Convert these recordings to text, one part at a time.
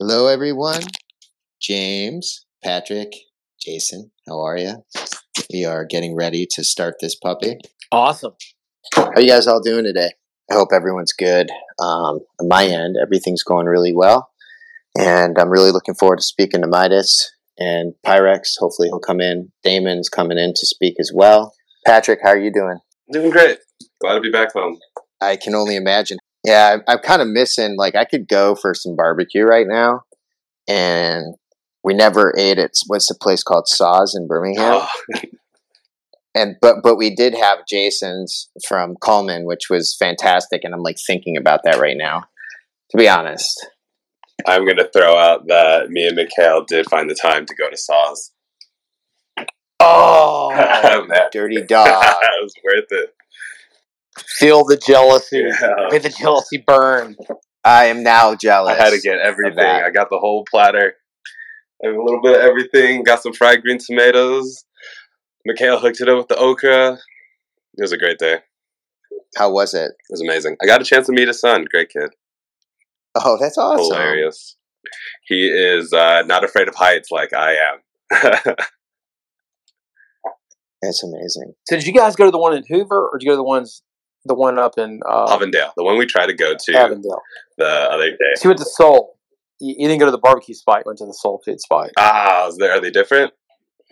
Hello, everyone. James, Patrick, Jason, how are you? We are getting ready to start this puppy. Awesome. How are you guys all doing today? I hope everyone's good. Um, on my end, everything's going really well. And I'm really looking forward to speaking to Midas and Pyrex. Hopefully, he'll come in. Damond's coming in to speak as well. Patrick, how are you doing? Doing great. Glad to be back home. I can only imagine. Yeah, I, I'm kind of missing. Like, I could go for some barbecue right now, and we never ate at what's the place called Saws in Birmingham. Oh, and but but we did have Jason's from Coleman, which was fantastic, and I'm like thinking about that right now. To be honest, I'm going to throw out that me and Mikhail did find the time to go to Saws. Oh, oh dirty dog. it was worth it. Feel the jealousy. Yeah. May the jealousy burn. I am now jealous. I had to get everything. I got the whole platter. A little bit of everything. Got some fried green tomatoes. Mikhail hooked it up with the okra. It was a great day. How was it? it? was amazing. I got a chance to meet his son. Great kid. Oh, that's awesome. Hilarious. He is uh, not afraid of heights like I am. That's amazing. So did you guys go to the one in Hoover, or did you go to the ones, the one up in uh, Avondale, the one we tried to go to Avondale? the other day. You went to Soul. You, you didn't go to the barbecue spot. You went to the soul food spot. Ah, is there, are they different?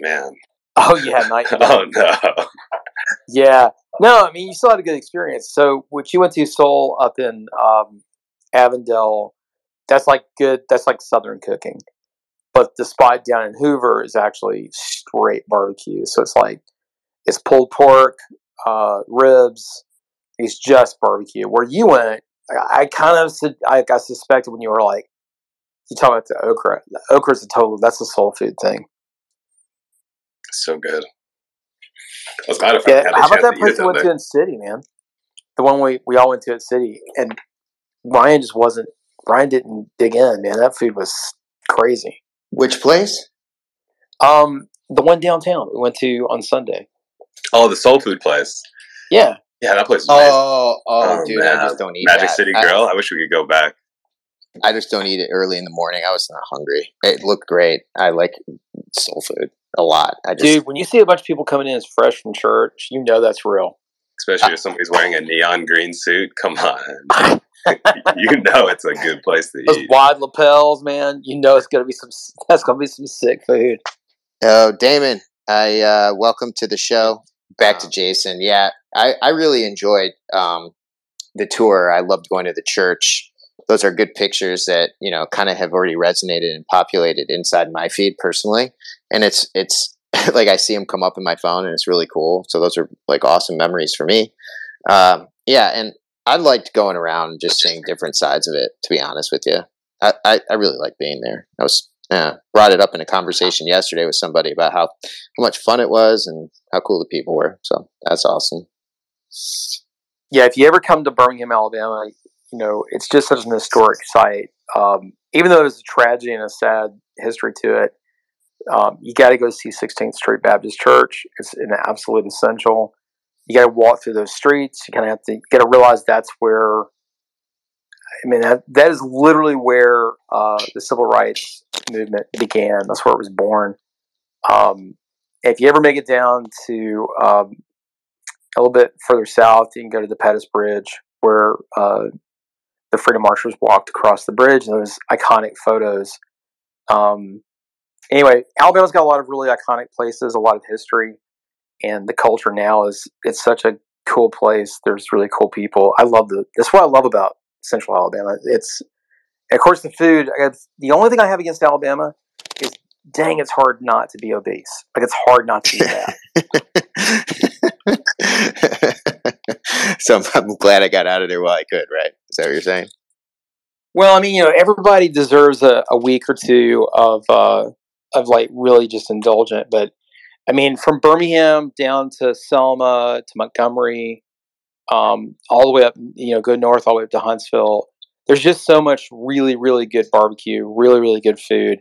Man. Oh yeah, night. Oh no. Yeah. No, I mean you still had a good experience. So what you went to Soul up in um, Avondale, that's like good. That's like Southern cooking. But the spot down in Hoover is actually straight barbecue. So it's like it's pulled pork, uh, ribs. It's just barbecue. Where you went, I, I kind of su- I, I suspected when you were like you talk about the okra. The okra's a total. That's a soul food thing. So good. I was glad if I Yeah, had the how about that to place we went there. to in City, man? The one we, we all went to at City, and Ryan just wasn't. Ryan didn't dig in, man. That food was crazy. Which place? Um, the one downtown we went to on Sunday. Oh, the soul food place. Yeah, Yeah, that place was amazing. Oh, oh, Oh, dude, man. I just don't eat Magic that. City I- Grill. I, wish we could go back. I, just don't eat it early in the morning. I was not hungry. It looked great. I like soul food a lot. I just dude. When you see a bunch of people coming in as fresh from church, you know that's real. Especially if somebody's wearing a neon green suit. Come on. you know it's a good place to Those eat. Those wide lapels, man. You know it's gonna be some. That's gonna be some sick food. Oh, Damond, I uh, welcome to the show. Back to Jason. Yeah, I, I really enjoyed um, the tour. I loved going to the church. Those are good pictures that you know kind of have already resonated and populated inside my feed personally, and it's it's like I see them come up in my phone, and it's really cool. So those are like awesome memories for me. Um, yeah, and I liked going around and just seeing different sides of it. To be honest with you, I, I, I really like being there. I was uh, brought it up in a conversation yesterday with somebody about how how much fun it was and how cool the people were. So that's awesome. Yeah, if you ever come to Birmingham, Alabama, you know it's just such an historic site. Um, even though there's a tragedy and a sad history to it, um, you got to go see 16th Street Baptist Church. It's an absolute essential. You got to walk through those streets. You kind of have to got to realize that's where. I mean that that is literally where uh, the civil rights movement began. That's where it was born. Um, if you ever make it down to um, a little bit further south, you can go to the Pettus Bridge, where uh, the freedom marchers walked across the bridge. And those iconic photos. Um, anyway, Alabama's got a lot of really iconic places, a lot of history, and the culture now is it's such a cool place. There's really cool people. I love the. That's what I love about Central Alabama. It's of course the food. The only thing I have against Alabama is dang, it's hard not to be obese. Like it's hard not to be that. so I'm, glad I got out of there while I could. Right? Is that what you're saying? Well, I mean, you know, everybody deserves a, a week or two of uh, of like really just indulgent. But I mean, from Birmingham down to Selma to Montgomery, um, all the way up, you know, go north all the way up to Huntsville. There's just so much really, really good barbecue, really, really good food.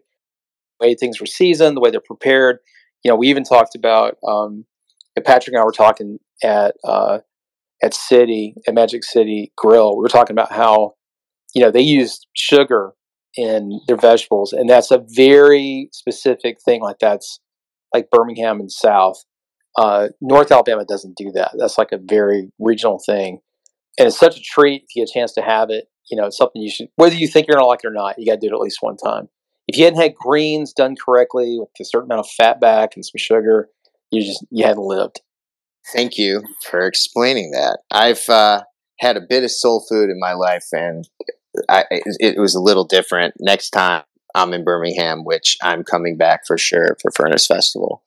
The way things were seasoned, the way they're prepared. You know, we even talked about um, Patrick and I were talking at uh, at City at Magic City Grill. We were talking about how you know they used sugar in their vegetables, and that's a very specific thing. Like that's like Birmingham and South. Uh, North Alabama doesn't do that. That's like a very regional thing, and it's such a treat if you get a chance to have it. You know, it's something you should, whether you think you're gonna like it or not, you got to do it at least one time. If you hadn't had greens done correctly with a certain amount of fat back and some sugar, you just you hadn't lived. Thank you for explaining that. I've uh, had a bit of soul food in my life, and I, it, it was a little different. Next time I'm in Birmingham, which I'm coming back for sure for Furnace Festival,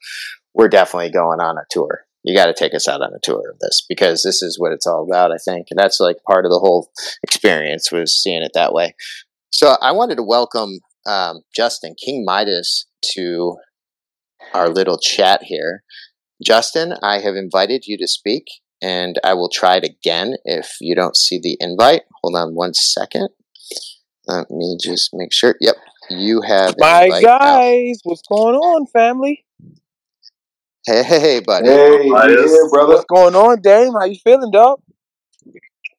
we're definitely going on a tour. You got to take us out on a tour of this because this is what it's all about, I think. And that's like part of the whole experience was seeing it that way. So I wanted to welcome um, Justin King Midas to our little chat here. Justin, I have invited you to speak, and I will try it again if you don't see the invite. Hold on one second. Let me just make sure. Yep, you have. My guys, out. what's going on, family? Hey, hey, buddy. Hey, here, brother. What's going on, Dame? How you feeling, dog?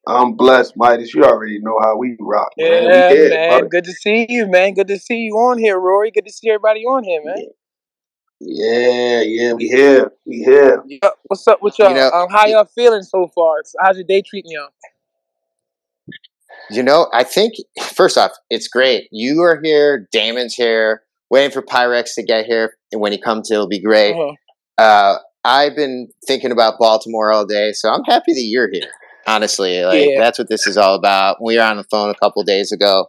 I'm blessed, Midas. You already know how we rock. Man. Yeah, did, man. Brother. Good to see you, man. Good to see you on here, Rory. Good to see everybody on here, man. Yeah, yeah, we here, we here. Yeah. What's up with y'all? You know, um, how y'all feeling so far? How's your day treating y'all? You know, I think first off, it's great. You are here. Damond's here. Waiting for Pyrex to get here, and when he comes, it'll be great. Uh-huh. Uh, I've been thinking about Baltimore all day, so I'm happy that you're here honestly. Like yeah. that's what this is all about. We were on the phone a couple days ago.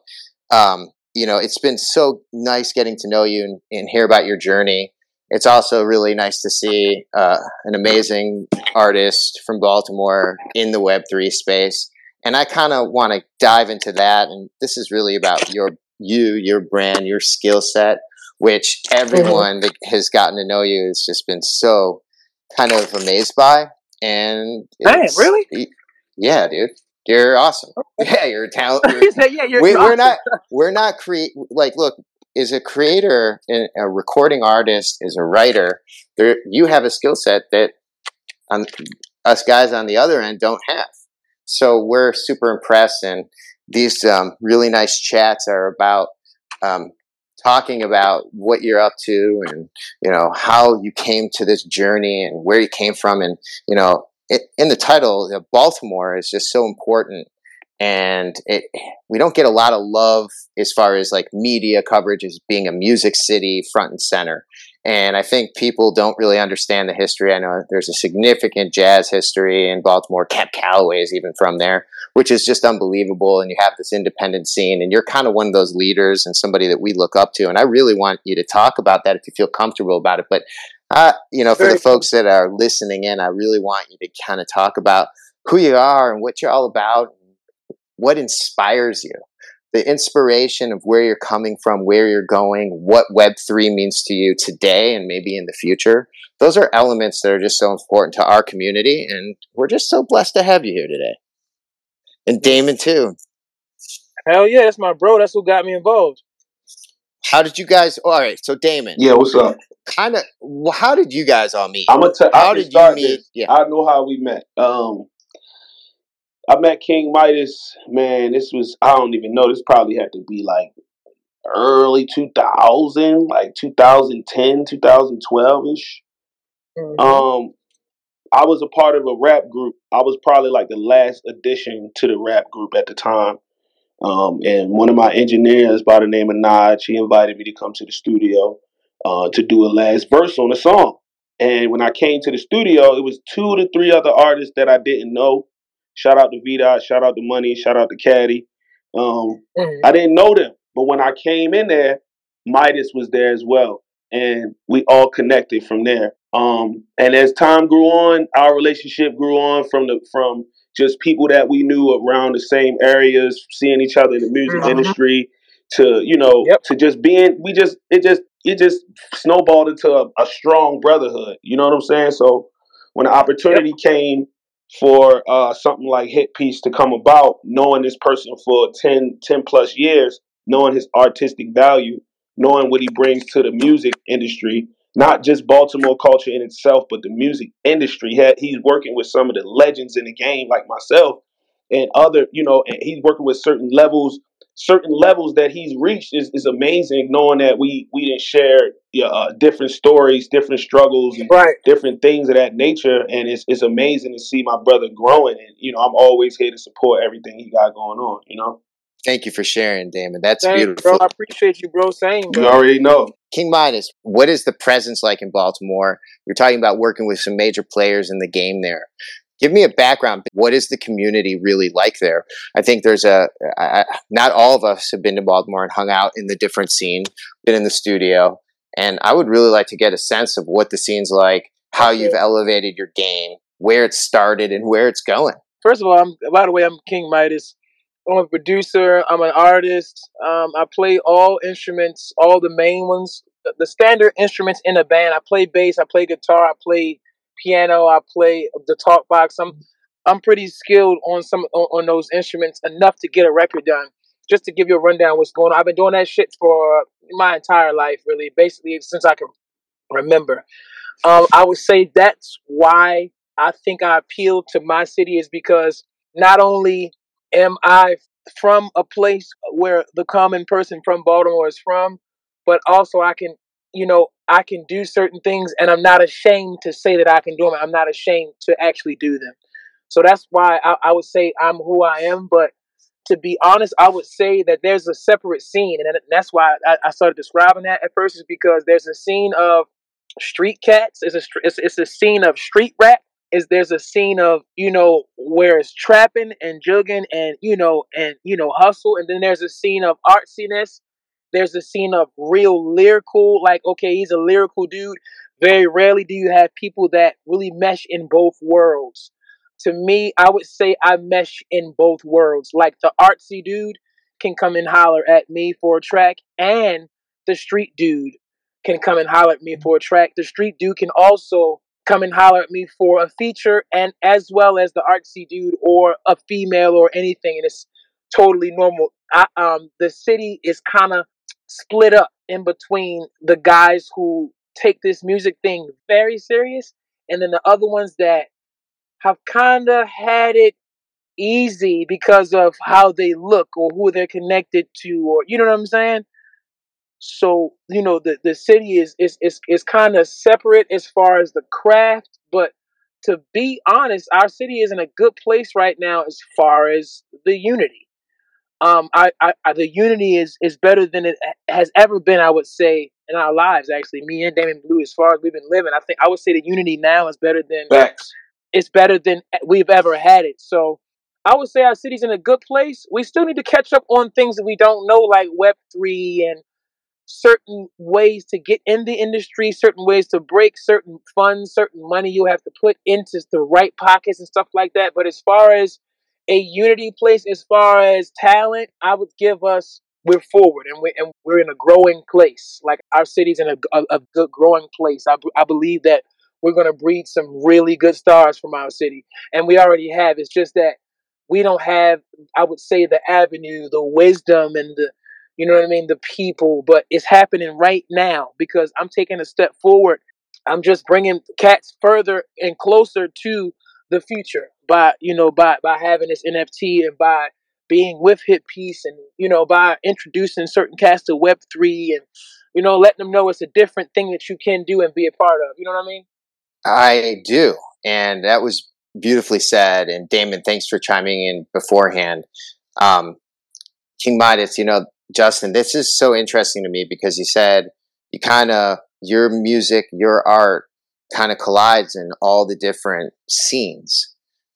Um, you know, it's been so nice getting to know you and, and, hear about your journey. It's also really nice to see uh, an amazing artist from Baltimore in the Web3 space. And I kind of want to dive into that. And this is really about your you, your brand, your skill set, which mm-hmm. everyone that has gotten to know you has just been so kind of amazed by. And Hey, really? Yeah, dude. You're awesome. Yeah, you're a talent. yeah, you're we, are not. We're not create. Like, look, is a creator, and a recording artist, is a writer. There, you have a skill set that um, us guys on the other end don't have. So we're super impressed, and these um, really nice chats are about um, talking about what you're up to, and you know how you came to this journey, and where you came from, and you know it, in the title, Baltimore is just so important, and it we don't get a lot of love as far as like media coverage as being a music city front and center. And I think people don't really understand the history. I know there's a significant jazz history in Baltimore. Cab Calloway is even from there, which is just unbelievable. And you have this independent scene, and you're kind of one of those leaders and somebody that we look up to. And I really want you to talk about that if you feel comfortable about it. But uh, you know, for the folks that are listening in, I really want you to kind of talk about who you are and what you're all about, what inspires you, the inspiration of where you're coming from, where you're going, what Web3 means to you today and maybe in the future. Those are elements that are just so important to our community, and we're just so blessed to have you here today. And Damond, too. Hell yeah, that's my bro. That's what got me involved. How did you guys? All right, so Damond. Yeah, what's up? Kind of. How did you guys all meet? I'm gonna tell. How did you meet? This. Yeah, I know how we met. Um, I met King Midas. Man, this was I don't even know. This probably had to be like early 2000, like 2010, 2012 ish. Mm-hmm. Um, I was a part of a rap group. I was probably like the last addition to the rap group at the time. Um, and one of my engineers by the name of Naj, he invited me to come to the studio uh, to do a last verse on a song. And when I came to the studio, it was two to three other artists that I didn't know. Shout out to VDOT, shout out to Money, shout out to Caddy. Um, mm-hmm. I didn't know them, but when I came in there, Midas was there as well, and we all connected from there. Um, and as time grew on, our relationship grew on from the from just people that we knew around the same areas, seeing each other in the music mm-hmm. industry, to you know, yep. to just being. We just it just it just snowballed into a, a, strong brotherhood. You know what I'm saying? So when the opportunity yep. came for uh, something like HitPiece to come about, knowing this person for 10, 10 plus years, knowing his artistic value, knowing what he brings to the music industry, not just Baltimore culture in itself, but the music industry. He's working with some of the legends in the game, like myself, and other, you know, and he's working with certain levels, certain levels that he's reached is, is amazing. Knowing that we we didn't share uh, different stories, different struggles, and right. different things of that nature, and it's it's amazing to see my brother growing. And you know, I'm always here to support everything he got going on. You know. Thank you for sharing, Damond. That's Thanks, beautiful. Bro, I appreciate you, bro. Same. Bro. You already know. King Midas, what is the presence like in Baltimore? You're talking about working with some major players in the game there. Give me a background. What is the community really like there? I think there's a, I, not all of us have been to Baltimore and hung out in the different scene, been in the studio. And I would really like to get a sense of what the scene's like, how you've elevated your game, where it started, and where it's going. First of all, I'm, by the way, I'm King Midas. I'm a producer. I'm an artist. Um, I play all instruments, all the main ones, the standard instruments in a band. I play bass. I play guitar. I play piano. I play the talk box. I'm I'm pretty skilled on some on, on those instruments enough to get a record done. Just to give you a rundown, what's going on. I've been doing that shit for my entire life, really, basically since I can remember. Um, I would say that's why I think I appeal to my city is because not only am I from a place where the common person from Baltimore is from, but also I can, you know, I can do certain things and I'm not ashamed to say that I can do them. I'm not ashamed to actually do them. So that's why I, I would say I'm who I am. But to be honest, I would say that there's a separate scene. And that's why I, I started describing that at first, is because there's a scene of street cats, it's a, it's, it's a scene of street rap is there's a scene of you know where it's trapping and jugging and you know and you know hustle and then there's a scene of artsiness there's a scene of real lyrical like okay he's a lyrical dude. Very rarely do you have people that really mesh in both worlds. To me i would say i mesh in both worlds. Like the artsy dude can come and holler at me for a track and the street dude can come and holler at me for a track. The street dude can also come and holler at me for a feature and as well as the artsy dude or a female or anything and it's totally normal. I, um, the city is kind of split up in between the guys who take this music thing very serious and then the other ones that have kind of had it easy because of how they look or who they're connected to or you know what I'm saying? So you know the the city is is is, is kind of separate as far as the craft but to be honest our city is in a good place right now as far as the unity um I, I, I the unity is is better than it has ever been i would say in our lives actually me and damond blue as far as we've been living i think i would say the unity now is better than Facts. it's better than we've ever had it so I would say our city's in a good place. We still need to catch up on things that we don't know, like Web three and certain ways to get in the industry, certain ways to break certain funds, certain money you have to put into the right pockets and stuff like that. But as far as a unity place, as far as talent, I would give us we're forward and we and we're in a growing place. Like our city's in a, a, a good growing place. I, I believe that we're going to breed some really good stars from our city, and we already have. It's just that we don't have, I would say, the avenue, the wisdom, and the you know what I mean, the people, but it's happening right now because I'm taking a step forward. I'm just bringing cats further and closer to the future by, you know, by by having this NFT and by being with HitPiece and you know by introducing certain cats to Web three and you know letting them know it's a different thing that you can do and be a part of. You know what I mean? I do, and that was beautifully said. And Damond, thanks for chiming in beforehand. Um, King Midas, you know, Justin, this is so interesting to me because you said you kind of your music, your art kind of collides in all the different scenes.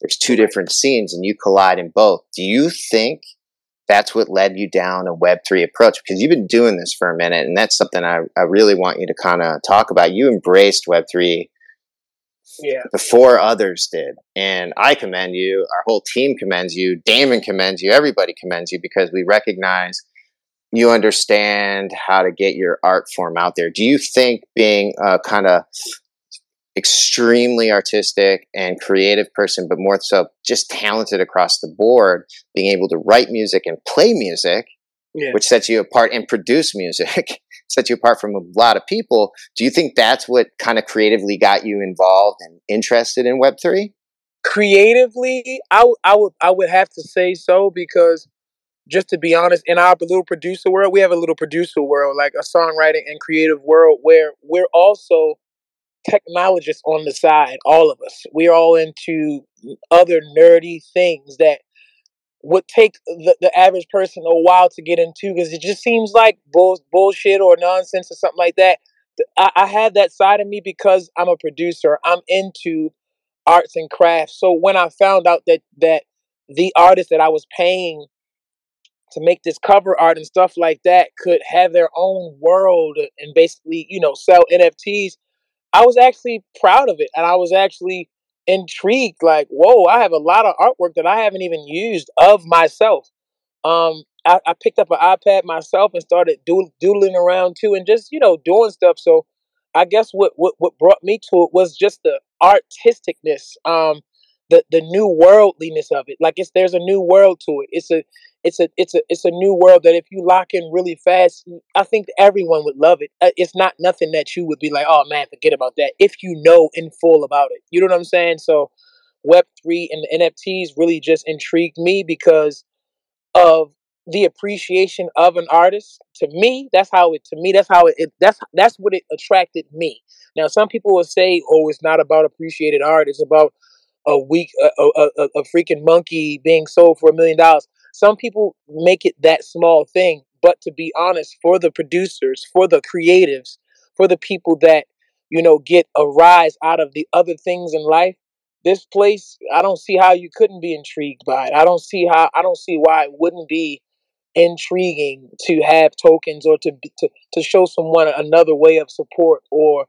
There's two different scenes and you collide in both. Do you think that's what led you down a Web3 approach? Because you've been doing this for a minute and that's something I, I really want you to kind of talk about. You embraced Web3 yeah. before others did. And I commend you. Our whole team commends you. Damond commends you. Everybody commends you because we recognize – you understand how to get your art form out there. Do you think being a kind of extremely artistic and creative person, but more so just talented across the board, being able to write music and play music, yeah. which sets you apart, and produce music, sets you apart from a lot of people. Do you think that's what kind of creatively got you involved and interested in Web3? Creatively, I, w- I would I would have to say so because just to be honest, in our little producer world, we have a little producer world, like a songwriting and creative world, where we're also technologists on the side. All of us, we're all into other nerdy things that would take the, the average person a while to get into because it just seems like bull, bullshit or nonsense or something like that. I, I that side of me because I'm a producer. I'm into arts and crafts. So when I found out that that the artist that I was paying to make this cover art and stuff like that could have their own world and basically, you know, sell NFTs, I was actually proud of it. And I was actually intrigued, like, whoa, I have a lot of artwork that I haven't even used of myself. Um, I, I picked up an iPad myself and started doodling around too and just, you know, doing stuff. So I guess what, what, what brought me to it was just the artisticness. Um, the the new worldliness of it. Like it's there's a new world to it. It's a it's a it's a it's a new world that if you lock in really fast, I think everyone would love it. Uh, it's not nothing that you would be like, oh man, forget about that. If you know in full about it, you know what I'm saying. So, Web three and the NFTs really just intrigued me because of the appreciation of an artist to me that's how it to me that's how it, it, that's that's what it attracted me now some people will say oh it's not about appreciated art it's about a week a, a, a, a freaking monkey being sold for a million dollars some people make it that small thing but to be honest for the producers for the creatives for the people that you know get a rise out of the other things in life this place i don't see how you couldn't be intrigued by it. I don't see how i don't see why it wouldn't be intriguing to have tokens or to to to show someone another way of support or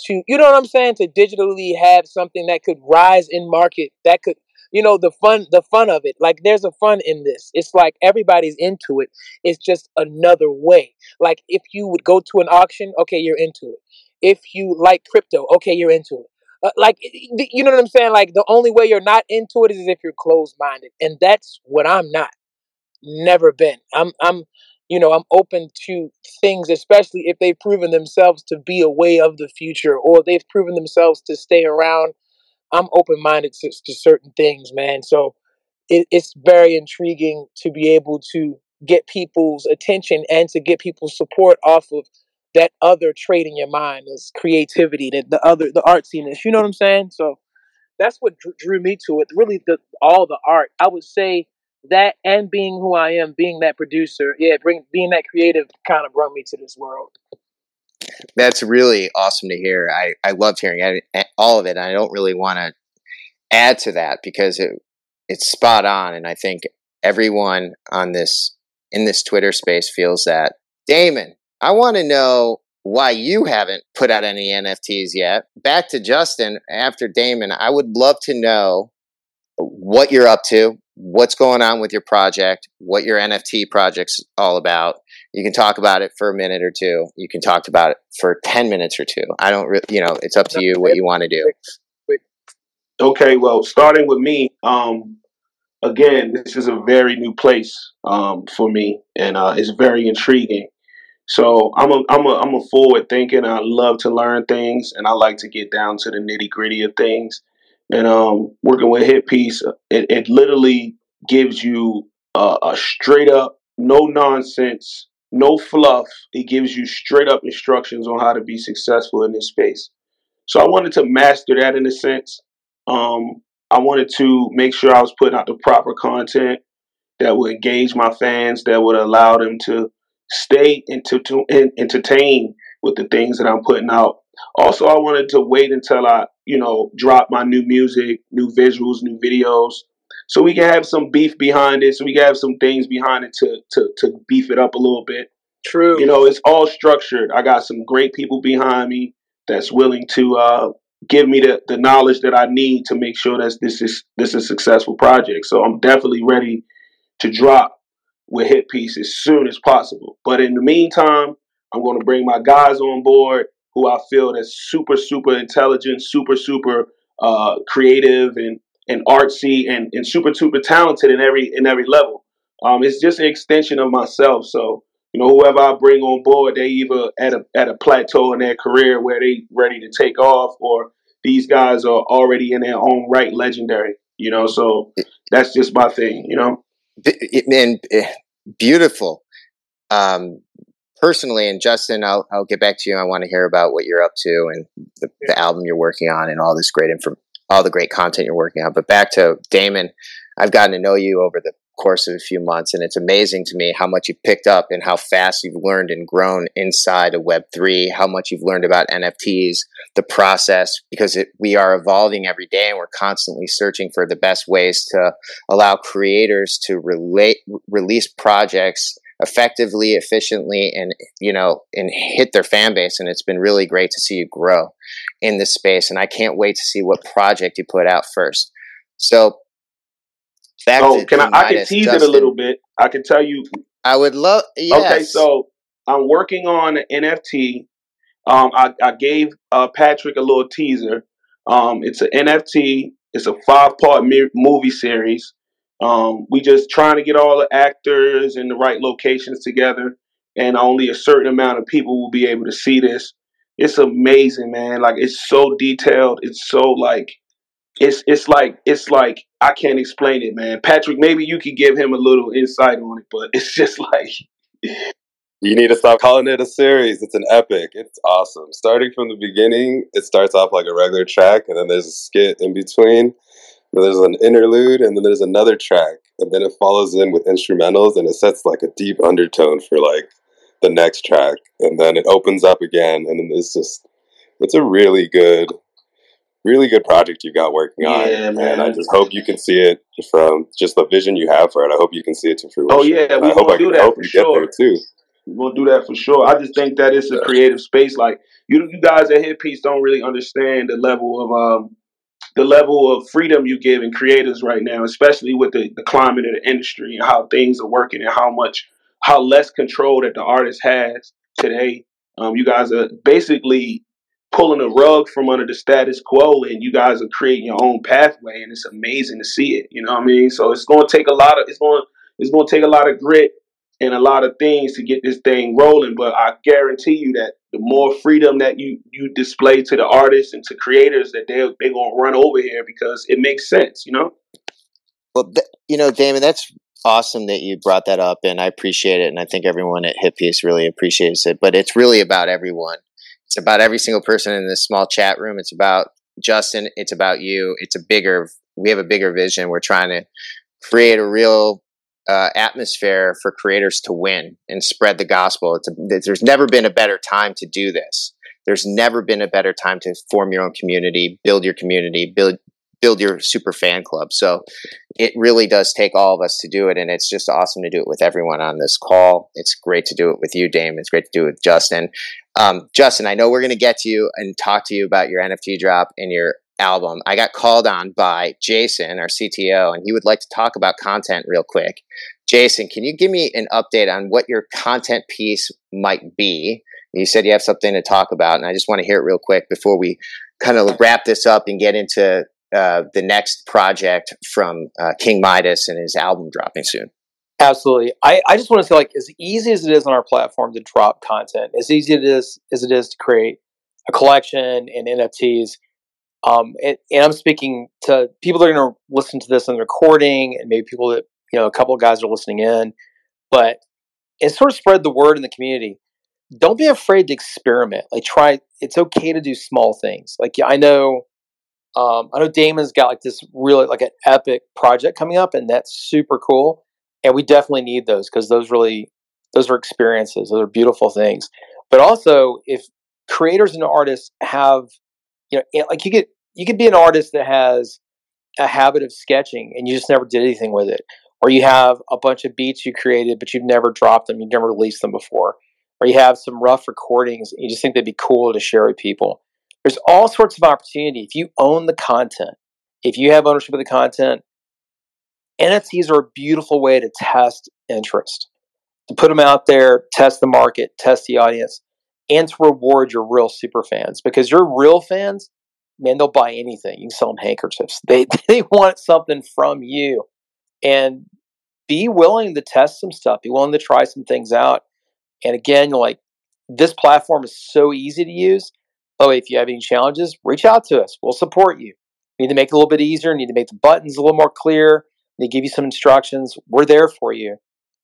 to you know what I'm saying? To digitally have something that could rise in market that could you know the fun the fun of it. Like there's a fun in this. It's like everybody's into it. It's just another way. Like if you would go to an auction okay you're into it. If you like crypto okay you're into it. Uh, like you know what I'm saying? Like the only way you're not into it is if you're closed minded and that's what I'm not. Never been. I'm I'm you know, I'm open to things, especially if they've proven themselves to be a way of the future or they've proven themselves to stay around. I'm open minded to, to, certain things, man. So it, it's very intriguing to be able to get people's attention and to get people's support off of that other trait in your mind is creativity, that the other, the artsiness. You know what I'm saying? So that's what drew me to it. Really, the all the art. I would say that and being who I am, being that producer, yeah, bring being that creative kind of brought me to this world. That's really awesome to hear. I I loved hearing all of it. I don't really want to add to that because it it's spot on, and I think everyone on this in this Twitter space feels that. Damond, I want to know why you haven't put out any NFTs yet. Back to Justin after Damond, I would love to know what you're up to, what's going on with your project, what your NFT project's all about. You can talk about it for a minute or two. You can talk about it for 10 minutes or two. I don't really, you know, it's up to you what you want to do. Okay, well, starting with me, um, again, this is a very new place um, for me, and uh, it's very intriguing. So I'm a I'm a I'm a forward thinking. I love to learn things, and I like to get down to the nitty gritty of things and um, working with HitPiece, it, it literally gives you a, a straight up, no nonsense, no fluff. It gives you straight up instructions on how to be successful in this space. So I wanted to master that in a sense. Um, I wanted to make sure I was putting out the proper content that would engage my fans, that would allow them to stay and to, entertain with the things that I'm putting out. Also, I wanted to wait until I you know, drop my new music, new visuals, new videos. So we can have some beef behind it. So we can have some things behind it to to to beef it up a little bit. True. You know, it's all structured. I got some great people behind me that's willing to uh, give me the, the knowledge that I need to make sure that this is this is a successful project. So I'm definitely ready to drop with HitPiece as soon as possible. But in the meantime, I'm going to bring my guys on board who I feel that's super, super intelligent, super, super uh, creative and and artsy and, and super, super talented in every in every level. Um, it's just an extension of myself. So you know, whoever I bring on board, they either at a at a plateau in their career where they ready to take off, or these guys are already in their own right legendary. You know, so that's just my thing. You know, and eh, beautiful. Um, personally, and Justin, I'll I'll get back to you. I want to hear about what you're up to and the, the album you're working on and all this great info, all the great content you're working on. But back to Damond, I've gotten to know you over the course of a few months, and it's amazing to me how much you've picked up and how fast you've learned and grown inside of Web3, how much you've learned about NFTs, the process, because it, we are evolving every day and we're constantly searching for the best ways to allow creators to relate, release projects effectively, efficiently, and you know, and hit their fan base. And it's been really great to see you grow in this space. And I can't wait to see what project you put out first. So Back so can I, I can tease Justin. it a little bit. I can tell you. I would love. Yes. Okay, so I'm working on an NFT. Um, I, I gave uh, Patrick a little teaser. Um, it's an NFT. It's a five part mi- movie series. Um, we just trying to get all the actors in the right locations together, and only a certain amount of people will be able to see this. It's amazing, man. Like it's so detailed. It's so like it's it's like it's like I can't explain it, man. Patrick, maybe you could give him a little insight on it, but it's just like you need to stop calling it a series. It's an epic. It's awesome. Starting from the beginning, it starts off like a regular track, and then there's a skit in between. There's an interlude, and then there's another track, and then it follows in with instrumentals, and it sets like a deep undertone for like the next track, and then it opens up again, and then it's just it's a really good really good project you got working on. Yeah, man. And I just hope you can see it from just the vision you have for it. I hope you can see it to fruition. Oh yeah, we hope I do can, that for sure. too. We'll do that for sure. I just think that it's a creative space. Like you, you guys at HitPiece don't really understand the level of um, the level of freedom you give in creators right now, especially with the, the climate of the industry and how things are working and how much how less control that the artist has today. Um, you guys are basically pulling a rug from under the status quo and you guys are creating your own pathway and it's amazing to see it you know what i mean so it's going to take a lot of it's going it's going to take a lot of grit and a lot of things to get this thing rolling but i guarantee you that the more freedom that you you display to the artists and to creators that they're, they're to run over here because it makes sense you know well th- you know damond that's awesome that you brought that up and i appreciate it and i think everyone at hit really appreciates it but it's really about everyone it's about every single person in this small chat room. It's about Justin. It's about you. It's a bigger, we have a bigger vision. We're trying to create a real uh, atmosphere for creators to win and spread the gospel. A, there's never been a better time to do this. There's never been a better time to form your own community, build your community, build build your super fan club. So it really does take all of us to do it, and it's just awesome to do it with everyone on this call. It's great to do it with you, Dame. It's great to do it with Justin. Um, Justin, I know we're going to get to you and talk to you about your NFT drop and your album. I got called on by Jason, our CTO, and he would like to talk about content real quick. Jason, can you give me an update on what your content piece might be? You said you have something to talk about, and I just want to hear it real quick before we kind of wrap this up and get into uh, the next project from uh, King Midas and his album dropping soon. Absolutely. I, I just want to say, like, as easy as it is on our platform to drop content, as easy it is as it is to create a collection and NFTs. Um, and, and I'm speaking to people that are going to listen to this on the recording, and maybe people that you know, a couple of guys are listening in. But it's sort of spread the word in the community. Don't be afraid to experiment. Like, try. It's okay to do small things. Like, I know, um, I know Damond's got like this really like an epic project coming up, and that's super cool and we definitely need those because those really those are experiences those are beautiful things but also if creators and artists have you know like you could you could be an artist that has a habit of sketching and you just never did anything with it or you have a bunch of beats you created but you've never dropped them you've never released them before or you have some rough recordings and you just think they'd be cool to share with people. There's all sorts of opportunity. If you own the content if you have ownership of the content NFTs are a beautiful way to test interest, to put them out there, test the market, test the audience, and to reward your real super fans because your real fans, man, they'll buy anything. You can sell them handkerchiefs. They they want something from you, and be willing to test some stuff. Be willing to try some things out. And again, like this platform is so easy to use. Oh, if you have any challenges, reach out to us. We'll support you. need to make it a little bit easier. need to make the buttons a little more clear they give you some instructions. We're there for you.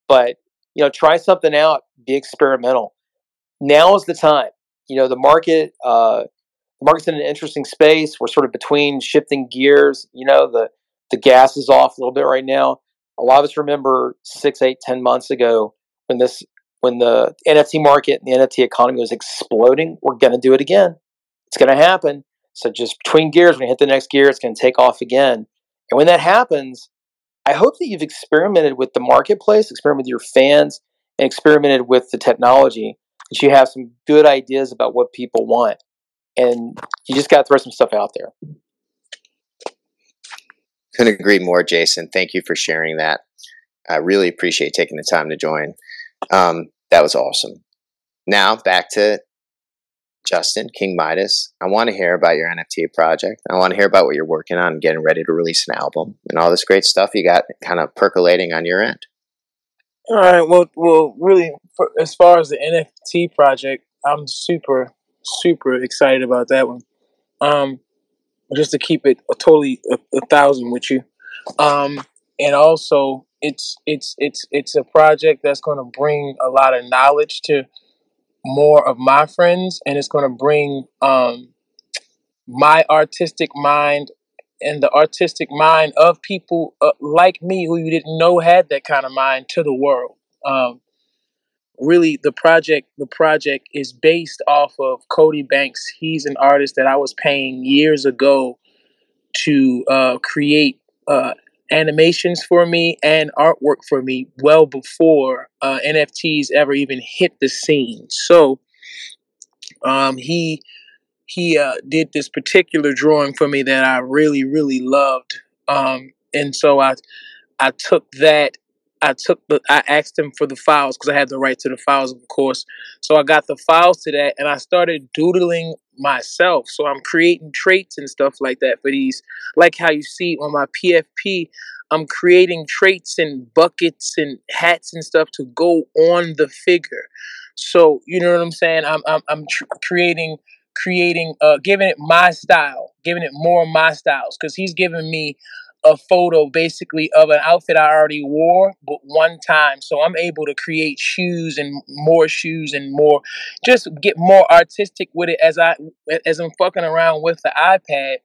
But you know, try something out, be experimental. Now is the time. You know, the market, uh, the market's in an interesting space. We're sort of between shifting gears. You know, the the gas is off a little bit right now. A lot of us remember six, eight, ten months ago when this when the NFT market and the NFT economy was exploding. We're going to do it again. It's going to happen. So just between gears, when you hit the next gear, it's going to take off again. And when that happens, I hope that you've experimented with the marketplace, experimented with your fans, and experimented with the technology. That you have some good ideas about what people want, and you just got to throw some stuff out there. Couldn't agree more, Jason. Thank you for sharing that. I really appreciate taking the time to join. Um, that was awesome. Now back to Justin King Midas. I want to hear about your NFT project. I want to hear about what you're working on, getting ready to release an album, and all this great stuff you got kind of percolating on your end. All right. Well, well, really, for, as far as the NFT project, I'm super, super excited about that one. Um, just to keep it a totally a, a thousand with you, um, and also it's it's it's it's a project that's going to bring a lot of knowledge to more of my friends, and it's going to bring um, my artistic mind and the artistic mind of people uh, like me who you didn't know had that kind of mind to the world. Um, really, the project the project is based off of Cody Banks. He's an artist that I was paying years ago to uh, create uh, animations for me and artwork for me well before uh, NFTs ever even hit the scene. So um, he he uh, did this particular drawing for me that I really really loved, um, and so I I took that I took the I asked him for the files because I had the right to the files, of course. So I got the files to that, and I started doodling myself. So I'm creating traits and stuff like that for these, like how you see on my PFP. I'm creating traits and buckets and hats and stuff to go on the figure. So you know what I'm saying? I'm I'm, I'm tr- creating creating uh giving it my style, giving it more my styles because he's giving me a photo basically of an outfit I already wore, but one time. So I'm able to create shoes and more shoes and more, just get more artistic with it as I as I'm fucking around with the iPad.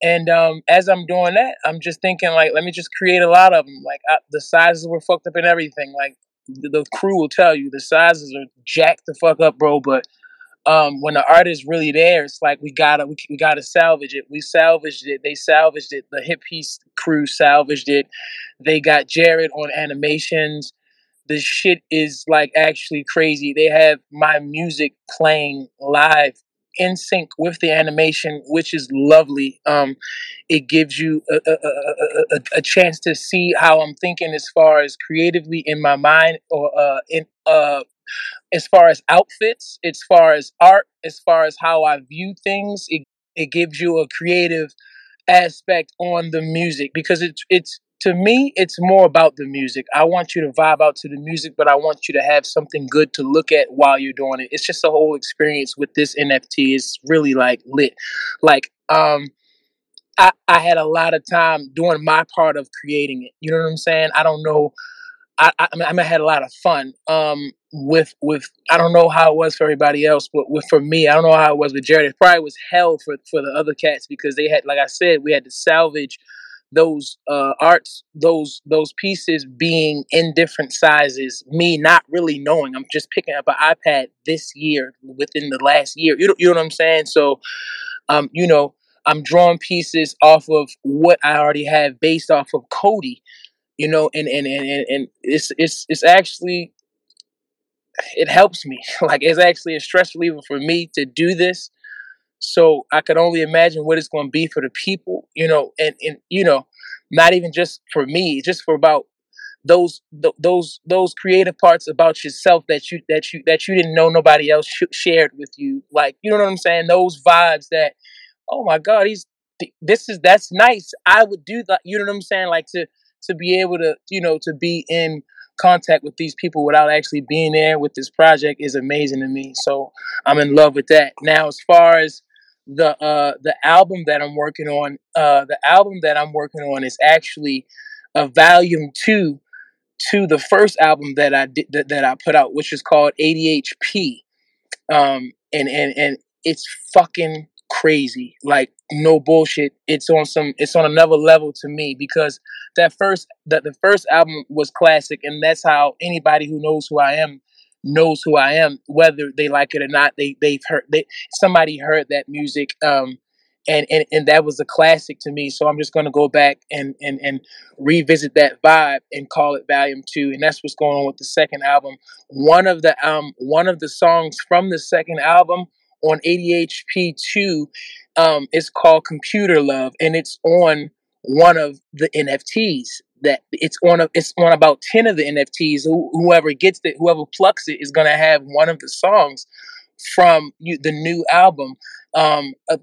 And um, as I'm doing that, I'm just thinking like, let me just create a lot of them. Like I, the sizes were fucked up and everything. Like the, the crew will tell you, the sizes are jacked the fuck up, bro. But um, when the art is really there, it's like we gotta we, we gotta salvage it. We salvaged it. They salvaged it. The HitPiece crew salvaged it. They got Jared on animations. The shit is like actually crazy. They have my music playing live in sync with the animation, which is lovely. Um, it gives you a, a, a, a, chance to see how I'm thinking as far as creatively in my mind or uh, in uh, as far as outfits, as far as art, as far as how I view things, it, it gives you a creative aspect on the music because it's it's to me it's more about the music. I want you to vibe out to the music, but I want you to have something good to look at while you're doing it. It's just a whole experience with this NFT is really like lit. Like um I, I had a lot of time doing my part of creating it. You know what I'm saying? I don't know I, I, I, mean, I had a lot of fun um, with with I don't know how it was for everybody else, but with, for me, I don't know how it was with Jared. It probably was hell for for the other cats because they had, like I said, we had to salvage those uh, arts, those those pieces being in different sizes. Me not really knowing, I'm just picking up an iPad this year within the last year. You know, you know what I'm saying? So, um, you know, I'm drawing pieces off of what I already have based off of Cody you know and and and, and it's it's it's actually it helps me. Like it's actually a stress reliever for me to do this. So i could only imagine what it's going to be for the people you know and and you know not even just for me just for about those th- those those creative parts about yourself that you that you that you didn't know nobody else sh- shared with you. Like you know what i'm saying? Those vibes that oh my god he's this is that's nice. I would do that you know what i'm saying? Like to to be able to, you know, to be in contact with these people without actually being there with this project is amazing to me. So I'm in love with that. Now, as far as the uh, the album that I'm working on, uh, the album that I'm working on is actually a volume two to the first album that I did that, that I put out, which is called ADHP, um, and and and it's fucking crazy. Like no bullshit. It's on some. It's on another level to me because that first that the first album was classic, and that's how anybody who knows who I am knows who I am, whether they like it or not. They they've heard they somebody heard that music. Um, and, and and that was a classic to me. So I'm just gonna go back and and and revisit that vibe and call it Volume Two, and that's what's going on with the second album. One of the um one of the songs from the second album on ADHP two um is called Computer Love, and it's on one of the NFTs that it's on a, it's on about 10 of the NFTs whoever gets it whoever plucks it is going to have one of the songs from you, the new album. Um uh,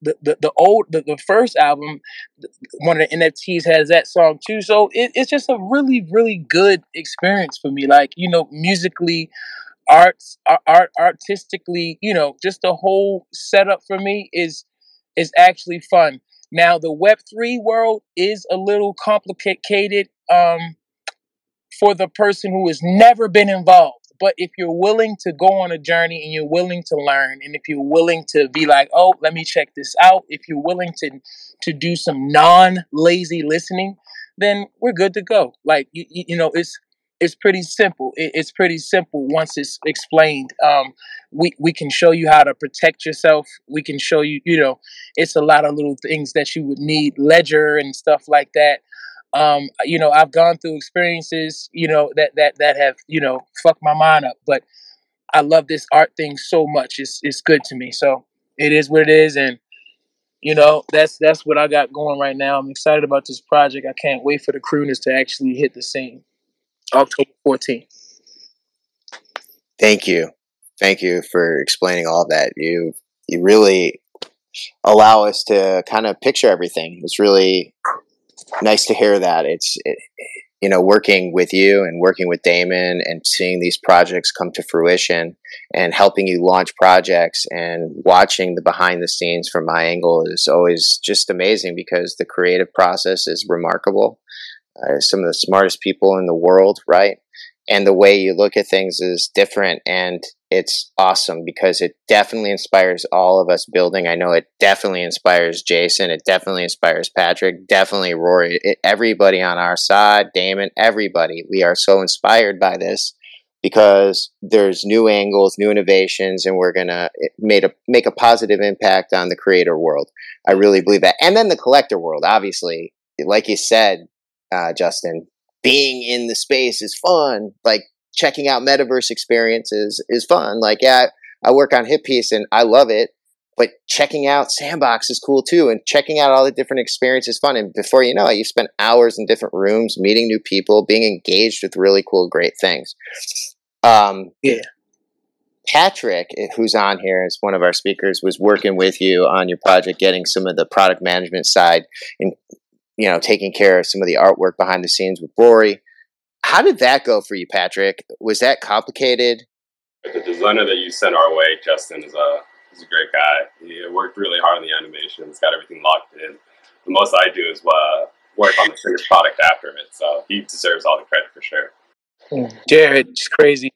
the, the the old the, the first album one of the nfts has that song too. So it, it's just a really really good experience for me. Like you know musically arts art artistically you know just the whole setup for me is is actually fun now the web3 world is a little complicated um for the person who has never been involved but if you're willing to go on a journey and you're willing to learn, and if you're willing to be like, oh, let me check this out, if you're willing to to do some non-lazy listening, then we're good to go. Like you, you know, it's it's pretty simple. It, it's pretty simple once it's explained. Um, we we can show you how to protect yourself. We can show you, you know, it's a lot of little things that you would need, ledger and stuff like that um, you know, I've gone through experiences, you know, that that that have, you know, fucked my mind up. But I love this art thing so much. It's it's good to me. So it is what it is, and you know, that's that's what I got going right now. I'm excited about this project. I can't wait for the crooners to actually hit the scene. October 14th. Thank you. Thank you for explaining all that. You you really allow us to kind of picture everything. It's really nice to hear that. It's it, you know working with you and working with Damond and seeing these projects come to fruition and helping you launch projects and watching the behind the scenes from my angle is always just amazing because the creative process is remarkable. Uh, some of the smartest people in the world, right? and the way you look at things is different and it's awesome because it definitely inspires all of us building. I know it definitely inspires jason it definitely inspires patrick definitely rory it, everybody on our side damond everybody. We are so inspired by this because there's new angles new innovations and we're gonna make a make a positive impact on the creator world. I really believe that. And then the collector world obviously. Like you said uh, justin being in the space is fun. Like checking out metaverse experiences is fun. Like, yeah, I work on HitPiece and I love it, but checking out Sandbox is cool too. And checking out all the different experiences is fun. And before you know it, you spend hours in different rooms, meeting new people, being engaged with really cool, great things. Um, yeah. Patrick, eh, who's on here as one of our speakers, was working with you on your project, getting some of the product management side and you know, taking care of some of the artwork behind the scenes with Rory. How did that go for you, Patrick? Was that complicated? The designer that you sent our way, Justin, is a is a great guy. He worked really hard on the animations, got everything locked in. The most I do is uh, work on the finished product after it, so he deserves all the credit for sure. Jared, it's crazy.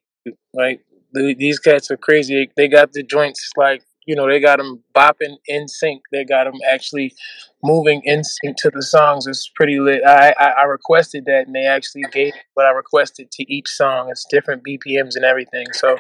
Like these cats are crazy. They got the joints like you know, they got them bopping in sync. They got them actually moving in sync to the songs. It's pretty lit. I, I, I requested that, and they actually gave what I requested to each song. It's different BPMs and everything. So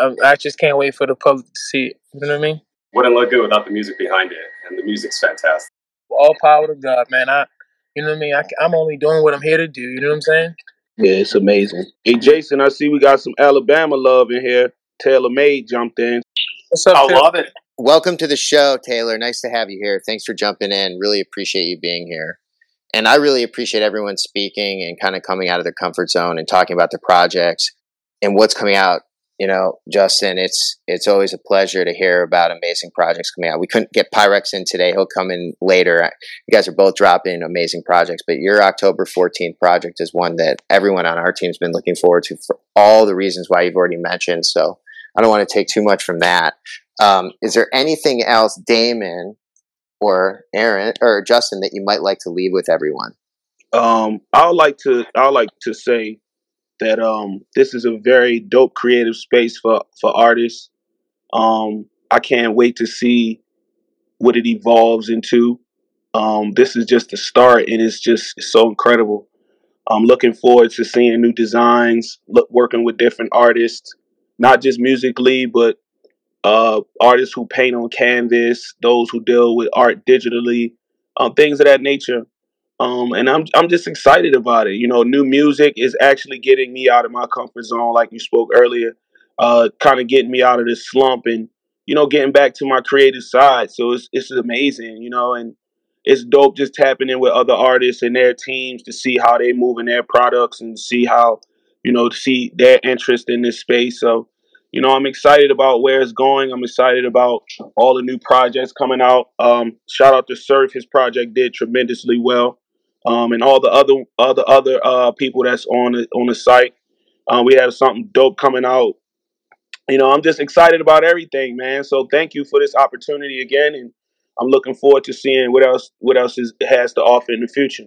um, I just can't wait for the public to see it. You know what I mean? Wouldn't look good without the music behind it, and the music's fantastic. All power to God, man. I, you know what I mean? I, I'm only doing what I'm here to do. You know what I'm saying? Yeah, it's amazing. Hey, Jason, I see we got some Alabama love in here. Taylor Made jumped in. What's up? I love it. Welcome to the show, Taylor. Nice to have you here. Thanks for jumping in. Really appreciate you being here. And I really appreciate everyone speaking and kind of coming out of their comfort zone and talking about the projects and what's coming out. You know, Justin, it's it's always a pleasure to hear about amazing projects coming out. We couldn't get Pyrex in today; he'll come in later. You guys are both dropping amazing projects, but your October 14th project is one that everyone on our team's been looking forward to for all the reasons why you've already mentioned. So I don't want to take too much from that. Um, is there anything else, Damond or Aaron or Justin, that you might like to leave with everyone? Um, I would like to I like to say that um, this is a very dope creative space for for artists. Um, I can't wait to see what it evolves into. Um, this is just the start, and it's just it's so incredible. I'm looking forward to seeing new designs, look, working with different artists, not just musically, but uh, artists who paint on canvas, those who deal with art digitally, um, things of that nature. Um, and I'm I'm just excited about it. You know, new music is actually getting me out of my comfort zone, like you spoke earlier, uh, kind of getting me out of this slump and you know getting back to my creative side. So it's it's amazing, you know, and it's dope just tapping in with other artists and their teams to see how they move in their products and see how you know to see their interest in this space. So you know, I'm excited about where it's going. I'm excited about all the new projects coming out. Um, shout out to Surf, his project did tremendously well, um, and all the other other other uh, people that's on the, on the site. Um, we have something dope coming out. You know, I'm just excited about everything, man. So thank you for this opportunity again, and I'm looking forward to seeing what else what else is, has to offer in the future.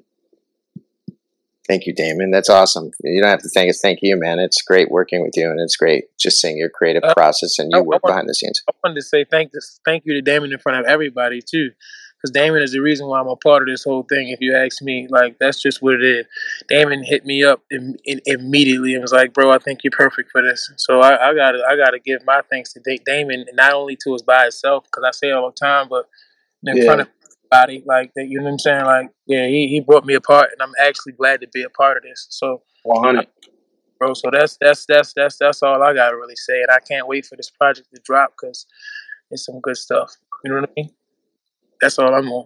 Thank you, Damond. That's awesome. You don't have to thank us. Thank you, man. It's great working with you, and it's great just seeing your creative uh, process and your work behind the scenes. I wanted to say thank this, thank you to Damond in front of everybody too, because Damond is the reason why I'm a part of this whole thing. If you ask me, like that's just what it is. Damond hit me up in, in, immediately and was like, "Bro, I think you're perfect for this." So I, I gotta I gotta give my thanks to Damond, not only to us by itself, because I say it all the time, but in yeah. front of body like that. You know what I'm saying? Like, yeah, he, he brought me apart, and I'm actually glad to be a part of this. So, 100, bro. So that's that's that's that's that's all I gotta really say, and I can't wait for this project to drop because it's some good stuff. You know what I mean? That's all I'm on.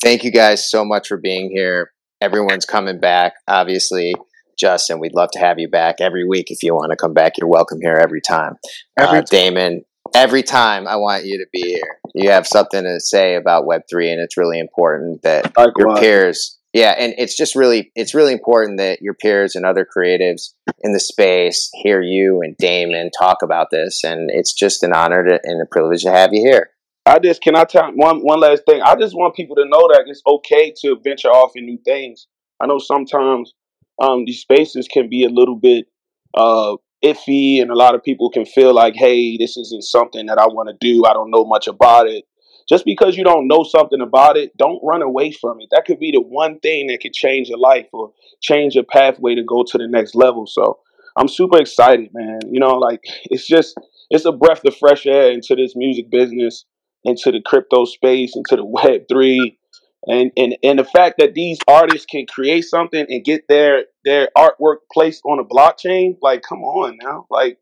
Thank you guys so much for being here. Everyone's coming back, obviously. Justin, we'd love to have you back every week. If you want to come back, you're welcome here every time. Every uh, Damond, every time I want you to be here. You have something to say about Web three, and it's really important that your peers. Yeah, and it's just really it's really important that your peers and other creatives in the space hear you and Damond talk about this, and it's just an honor to, and a privilege to have you here. I just can I tell one one last thing. I just want people to know that it's okay to venture off in new things. I know sometimes um, these spaces can be a little bit uh, iffy and a lot of people can feel like hey this isn't something that i want to do i don't know much about it. Just because you don't know something about it don't run away from it. That could be the one thing that could change your life or change your pathway to go to the next level. So i'm super excited man. You know like it's just it's a breath of fresh air into this music business into the crypto space into the web 3 and and and the fact that these artists can create something and get their their artwork placed on a blockchain? Like come on now. Like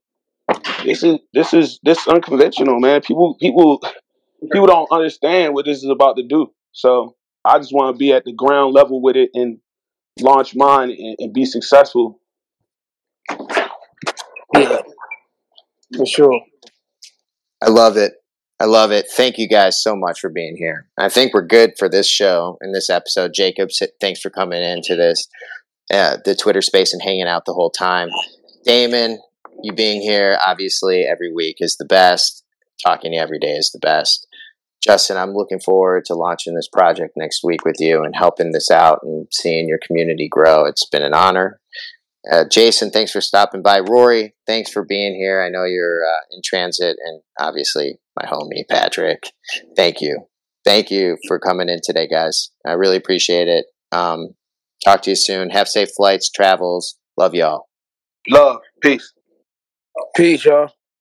this is this is this unconventional man. People people people don't understand what this is about to do. So i just want to be at the ground level with it and launch mine and, and be successful. Yeah. For sure. I love it. I love it. Thank you guys so much for being here. I think we're good for this show and this episode. Jacob, thanks for coming into this, uh, the Twitter space and hanging out the whole time. Damond, you being here obviously every week is the best. Talking to you every day is the best. Justin, I'm looking forward to launching this project next week with you and helping this out and seeing your community grow. It's been an honor. Uh, Jason, thanks for stopping by. Rory, thanks for being here. I know you're uh, in transit, and obviously my homie Patrick. Thank you, thank you for coming in today, guys. I really appreciate it. Um, talk to you soon. Have safe flights, travels. Love y'all. Love. Peace. Peace, y'all.